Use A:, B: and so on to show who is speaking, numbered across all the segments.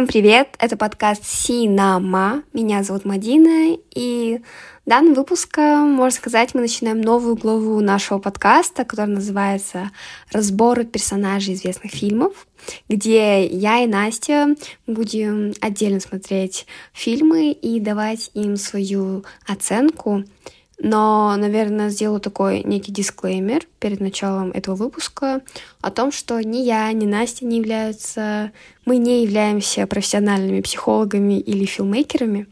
A: Всем привет! Это подкаст Синама. Меня зовут Мадина, и данным выпуском, можно сказать, мы начинаем новую главу нашего подкаста, который называется «Разборы персонажей известных фильмов», где я и Настя будем отдельно смотреть фильмы и давать им свою оценку — но, наверное, сделаю такой некий дисклеймер перед началом этого выпуска о том, что ни я, ни Настя не являются... Мы не являемся профессиональными психологами или филмейкерами,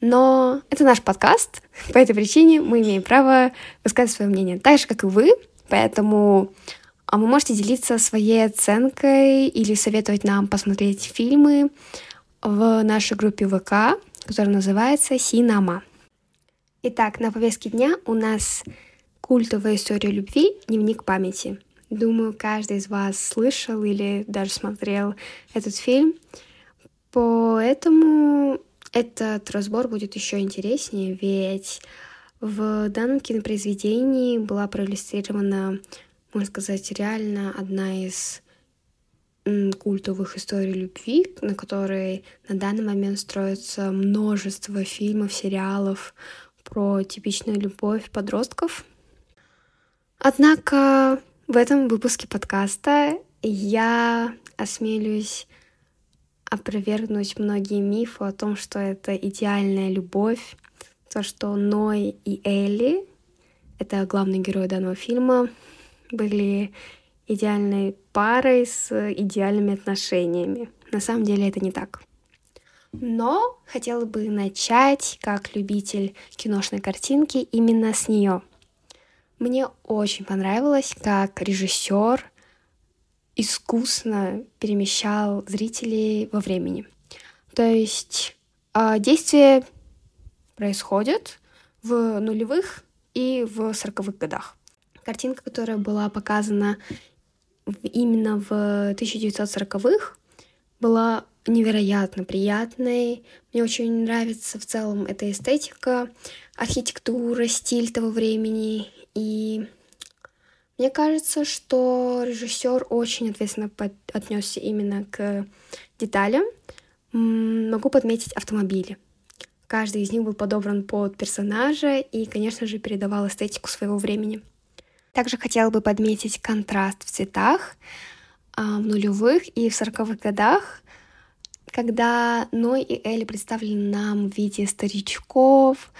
A: но это наш подкаст, по этой причине мы имеем право высказывать свое мнение, так же, как и вы, поэтому а вы можете делиться своей оценкой или советовать нам посмотреть фильмы в нашей группе ВК, которая называется «Синама». Итак, на повестке дня у нас культовая история любви «Дневник памяти». Думаю, каждый из вас слышал или даже смотрел этот фильм. Поэтому этот разбор будет еще интереснее, ведь в данном кинопроизведении была проиллюстрирована, можно сказать, реально одна из культовых историй любви, на которой на данный момент строится множество фильмов, сериалов, про типичную любовь подростков. Однако в этом выпуске подкаста я осмелюсь опровергнуть многие мифы о том, что это идеальная любовь, то, что Ной и Элли, это главный герой данного фильма, были идеальной парой с идеальными отношениями. На самом деле это не так. Но хотела бы начать, как любитель киношной картинки, именно с нее. Мне очень понравилось, как режиссер искусно перемещал зрителей во времени. То есть э, действие происходит в нулевых и в сороковых годах. Картинка, которая была показана именно в 1940-х, была невероятно приятной. Мне очень нравится в целом эта эстетика, архитектура, стиль того времени. И мне кажется, что режиссер очень ответственно отнесся именно к деталям. Могу подметить автомобили. Каждый из них был подобран под персонажа и, конечно же, передавал эстетику своего времени. Также хотела бы подметить контраст в цветах а, в нулевых и в сороковых годах когда Ной и Элли представлены нам в виде старичков,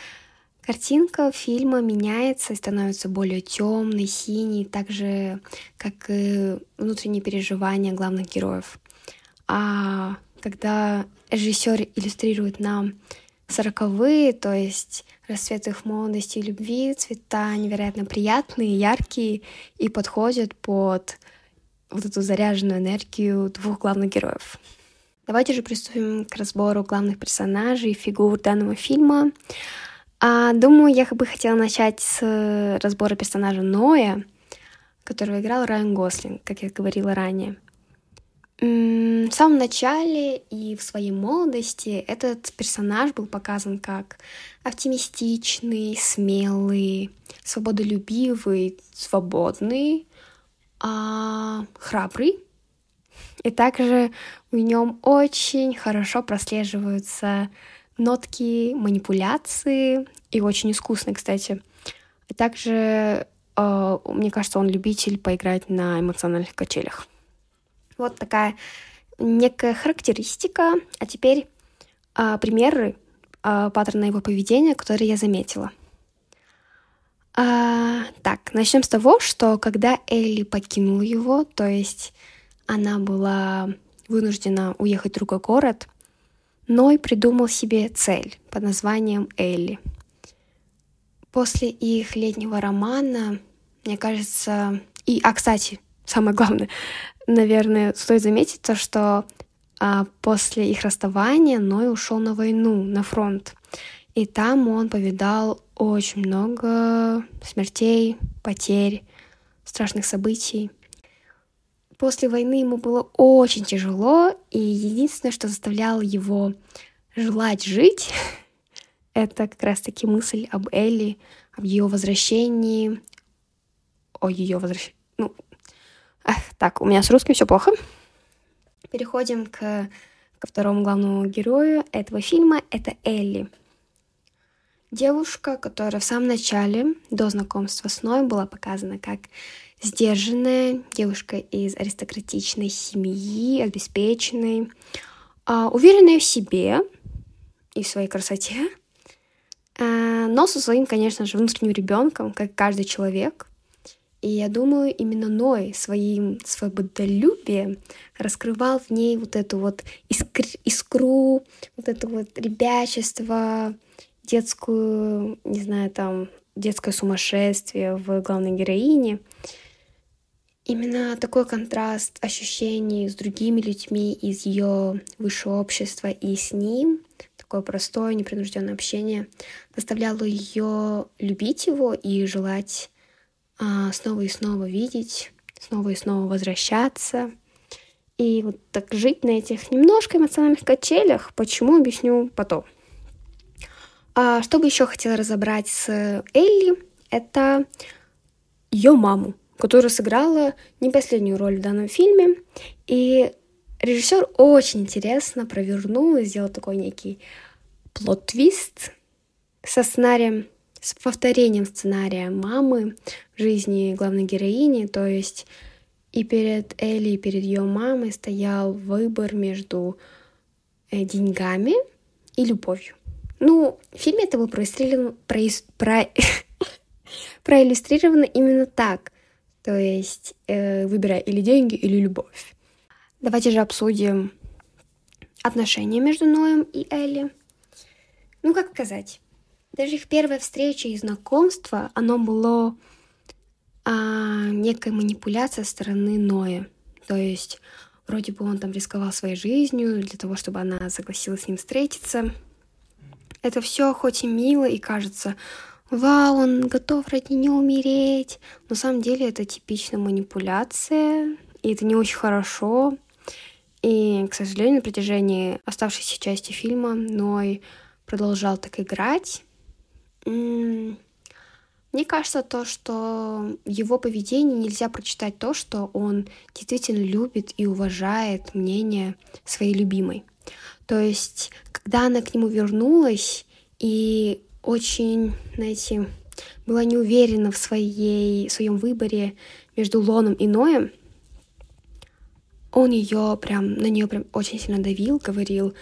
A: картинка фильма меняется и становится более темной, синей, так же, как и внутренние переживания главных героев. А когда режиссер иллюстрирует нам сороковые, то есть расцвет их молодости и любви, цвета невероятно приятные, яркие и подходят под вот эту заряженную энергию двух главных героев. Давайте же приступим к разбору главных персонажей и фигур данного фильма. А, думаю, я бы хотела начать с разбора персонажа Ноя, которого играл Райан Гослинг, как я говорила ранее. В самом начале и в своей молодости этот персонаж был показан как оптимистичный, смелый, свободолюбивый, свободный, а, храбрый, и также в нем очень хорошо прослеживаются нотки манипуляции и очень искусные, кстати. И также, э, мне кажется, он любитель поиграть на эмоциональных качелях. Вот такая некая характеристика. А теперь э, примеры э, паттерна его поведения, которые я заметила. А, так, начнем с того, что когда Элли покинула его, то есть она была вынуждена уехать в другой город, Ной придумал себе цель под названием Элли. После их летнего романа, мне кажется... И, а, кстати, самое главное, наверное, стоит заметить то, что а, после их расставания Ной ушел на войну, на фронт. И там он повидал очень много смертей, потерь, страшных событий. После войны ему было очень тяжело, и единственное, что заставляло его желать жить, это как раз-таки мысль об Элли, об ее возвращении, о ее возвращении. Ну, эх, так, у меня с русским все плохо. Переходим к ко второму главному герою этого фильма. Это Элли. Девушка, которая в самом начале, до знакомства с Ной, была показана как сдержанная девушка из аристократичной семьи, обеспеченной, а, уверенная в себе и в своей красоте, а, но со своим, конечно же, внутренним ребенком, как каждый человек. И я думаю, именно Ной своим свободолюбием раскрывал в ней вот эту вот искр, искру, вот это вот ребячество, детскую, не знаю, там, детское сумасшествие в главной героине. Именно такой контраст ощущений с другими людьми из ее высшего общества и с ним, такое простое, непринужденное общение, заставляло ее любить его и желать а, снова и снова видеть, снова и снова возвращаться. И вот так жить на этих немножко эмоциональных качелях, почему, объясню потом. А что бы еще хотела разобрать с Элли, это ее маму которая сыграла не последнюю роль в данном фильме. И режиссер очень интересно провернул и сделал такой некий плод-твист со сценарием, с повторением сценария мамы в жизни главной героини. То есть и перед Элли, и перед ее мамой стоял выбор между э, деньгами и любовью. Ну, в фильме это было проиллюстрировано, проис, про, проиллюстрировано именно так. То есть э, выбирай или деньги, или любовь. Давайте же обсудим отношения между Ноем и Элли. Ну, как сказать, даже их первая встреча и знакомство, оно было а, некой манипуляцией со стороны Ноя. То есть вроде бы он там рисковал своей жизнью для того, чтобы она согласилась с ним встретиться. Это все хоть и мило и кажется вау, он готов ради нее умереть. На самом деле это типичная манипуляция, и это не очень хорошо. И, к сожалению, на протяжении оставшейся части фильма Ной продолжал так играть. Мне кажется, то, что его поведении нельзя прочитать то, что он действительно любит и уважает мнение своей любимой. То есть, когда она к нему вернулась, и очень, знаете, была не уверена в, своей, в своем выборе между Лоном и Ноем, он ее прям, на нее прям очень сильно давил, говорил,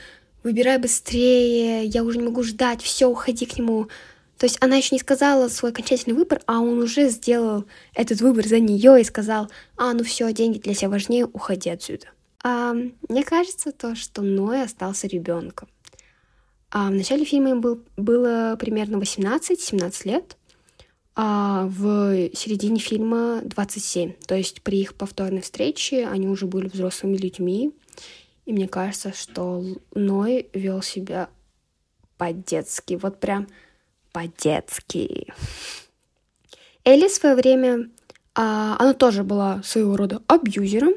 A: выбирай быстрее, я уже не могу ждать, все, уходи к нему. То есть она еще не сказала свой окончательный выбор, а он уже сделал этот выбор за нее и сказал, а, ну все, деньги для тебя важнее, уходи отсюда. А, мне кажется то, что Ной остался ребенком. А в начале фильма им был, было примерно 18-17 лет, а в середине фильма 27. То есть при их повторной встрече они уже были взрослыми людьми. И мне кажется, что Ной вел себя по-детски. Вот прям по-детски. Элли в свое время, а, она тоже была своего рода абьюзером,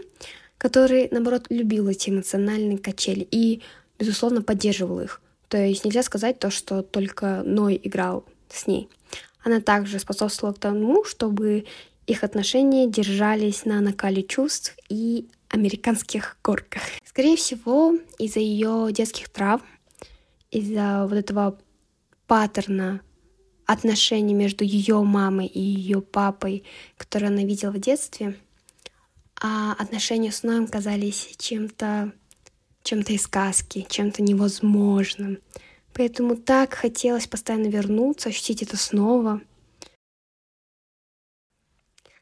A: который, наоборот, любил эти эмоциональные качели и, безусловно, поддерживал их. То есть нельзя сказать то, что только Ной играл с ней. Она также способствовала тому, чтобы их отношения держались на накале чувств и американских горках. Скорее всего, из-за ее детских травм, из-за вот этого паттерна отношений между ее мамой и ее папой, которые она видела в детстве, а отношения с Ноем казались чем-то чем-то из сказки, чем-то невозможным. Поэтому так хотелось постоянно вернуться, ощутить это снова.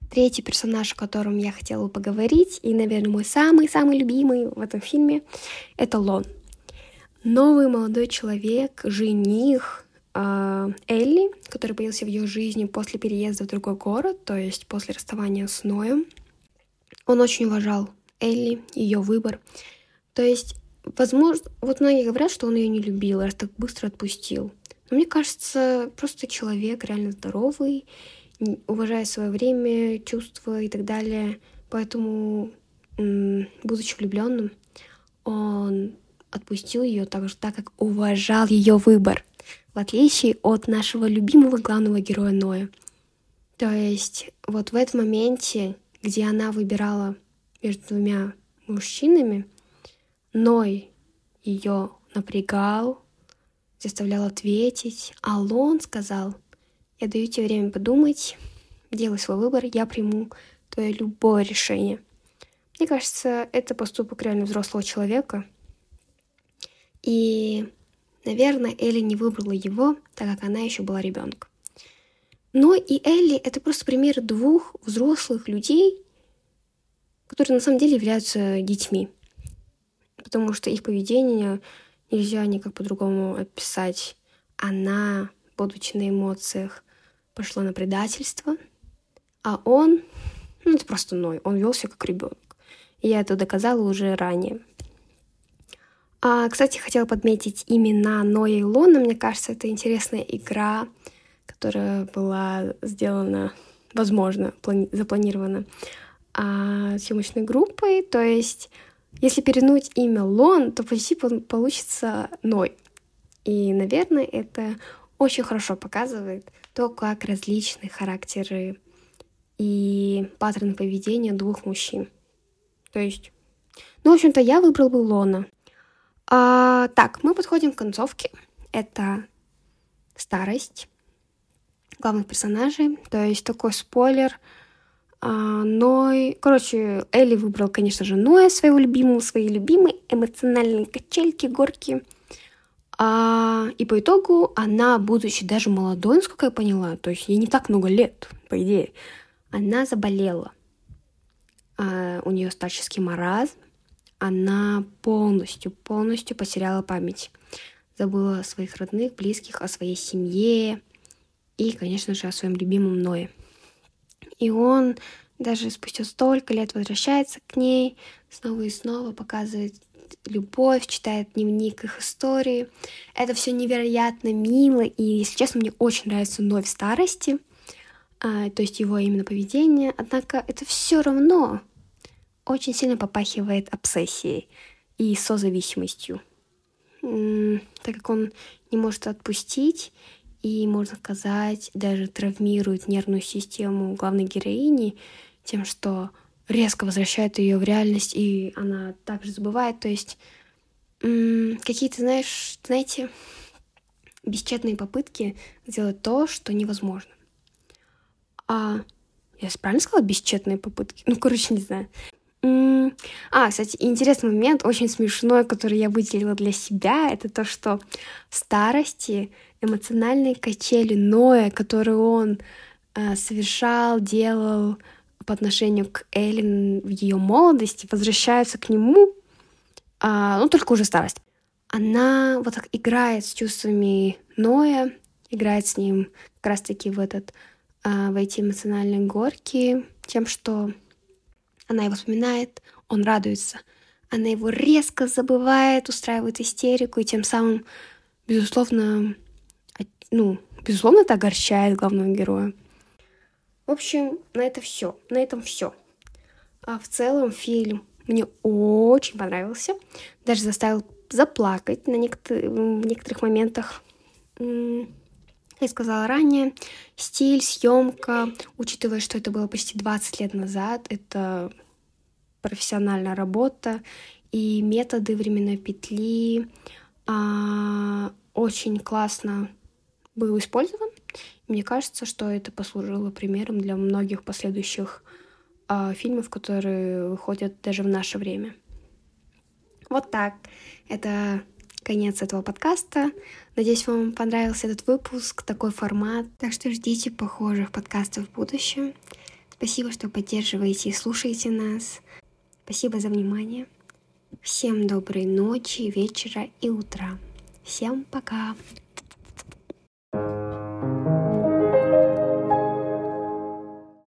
A: Третий персонаж, о котором я хотела бы поговорить, и, наверное, мой самый-самый любимый в этом фильме, это Лон. Новый молодой человек, жених э, Элли, который появился в ее жизни после переезда в другой город, то есть после расставания с Ноем. Он очень уважал Элли, ее выбор, то есть, возможно, вот многие говорят, что он ее не любил, раз так быстро отпустил. Но мне кажется, просто человек реально здоровый, уважает свое время, чувства и так далее. Поэтому, будучи влюбленным, он отпустил ее так же, так как уважал ее выбор, в отличие от нашего любимого главного героя Ноя. То есть вот в этом моменте, где она выбирала между двумя мужчинами, Ной ее напрягал, заставлял ответить, а Лон сказал, я даю тебе время подумать, делай свой выбор, я приму твое любое решение. Мне кажется, это поступок реально взрослого человека. И, наверное, Элли не выбрала его, так как она еще была ребенком. Но и Элли — это просто пример двух взрослых людей, которые на самом деле являются детьми. Потому что их поведение нельзя никак по-другому описать. Она, будучи на эмоциях, пошла на предательство, а он, ну это просто Ной, он вел себя как ребенок. Я это доказала уже ранее. А, кстати, хотела подметить имена Ноя и Лона. Мне кажется, это интересная игра, которая была сделана, возможно, плани- запланирована а, съемочной группой. То есть, если перенуть имя Лон, то почти получится Ной. И, наверное, это очень хорошо показывает то, как различны характеры и паттерны поведения двух мужчин. То есть, ну, в общем-то, я выбрал бы Лона. А, так, мы подходим к концовке. Это старость главных персонажей. То есть такой спойлер. А, Ной... Короче, Элли выбрал, конечно же, Ноя, своего любимого, свои любимые эмоциональные качельки, горки. А, и по итогу она, будучи даже молодой, насколько я поняла, то есть ей не так много лет, по идее, она заболела. А, у нее старческий маразм. Она полностью, полностью потеряла память. Забыла о своих родных, близких, о своей семье и, конечно же, о своем любимом Ное. И он даже спустя столько лет возвращается к ней, снова и снова показывает любовь, читает дневник их истории. Это все невероятно мило, и, если честно, мне очень нравится Ной в старости, а, то есть его именно поведение. Однако это все равно очень сильно попахивает обсессией и созависимостью, так как он не может отпустить и, можно сказать, даже травмирует нервную систему главной героини тем, что резко возвращает ее в реальность, и она также забывает. То есть какие-то, знаешь, знаете, бесчетные попытки сделать то, что невозможно. А я правильно сказала бесчетные попытки? Ну, короче, не знаю. А, кстати, интересный момент, очень смешной, который я выделила для себя, это то, что в старости эмоциональные качели Ноя, которые он э, совершал, делал по отношению к Эллен в ее молодости, возвращаются к нему, э, ну, только уже старость. Она вот так играет с чувствами Ноя, играет с ним как раз-таки в этот, э, в эти эмоциональные горки, тем, что она его вспоминает, он радуется. Она его резко забывает, устраивает истерику, и тем самым, безусловно, ну, безусловно, это огорчает главного героя. В общем, на это все. На этом все. А в целом фильм мне очень понравился. Даже заставил заплакать на некотор- в некоторых моментах. Я сказала ранее, стиль, съемка, учитывая, что это было почти 20 лет назад, это профессиональная работа, и методы временной петли а, очень классно был использован. Мне кажется, что это послужило примером для многих последующих а, фильмов, которые выходят даже в наше время. Вот так. Это конец этого подкаста. Надеюсь, вам понравился этот выпуск, такой формат. Так что ждите похожих подкастов в будущем. Спасибо, что поддерживаете и слушаете нас. Спасибо за внимание. Всем доброй ночи, вечера и утра. Всем пока!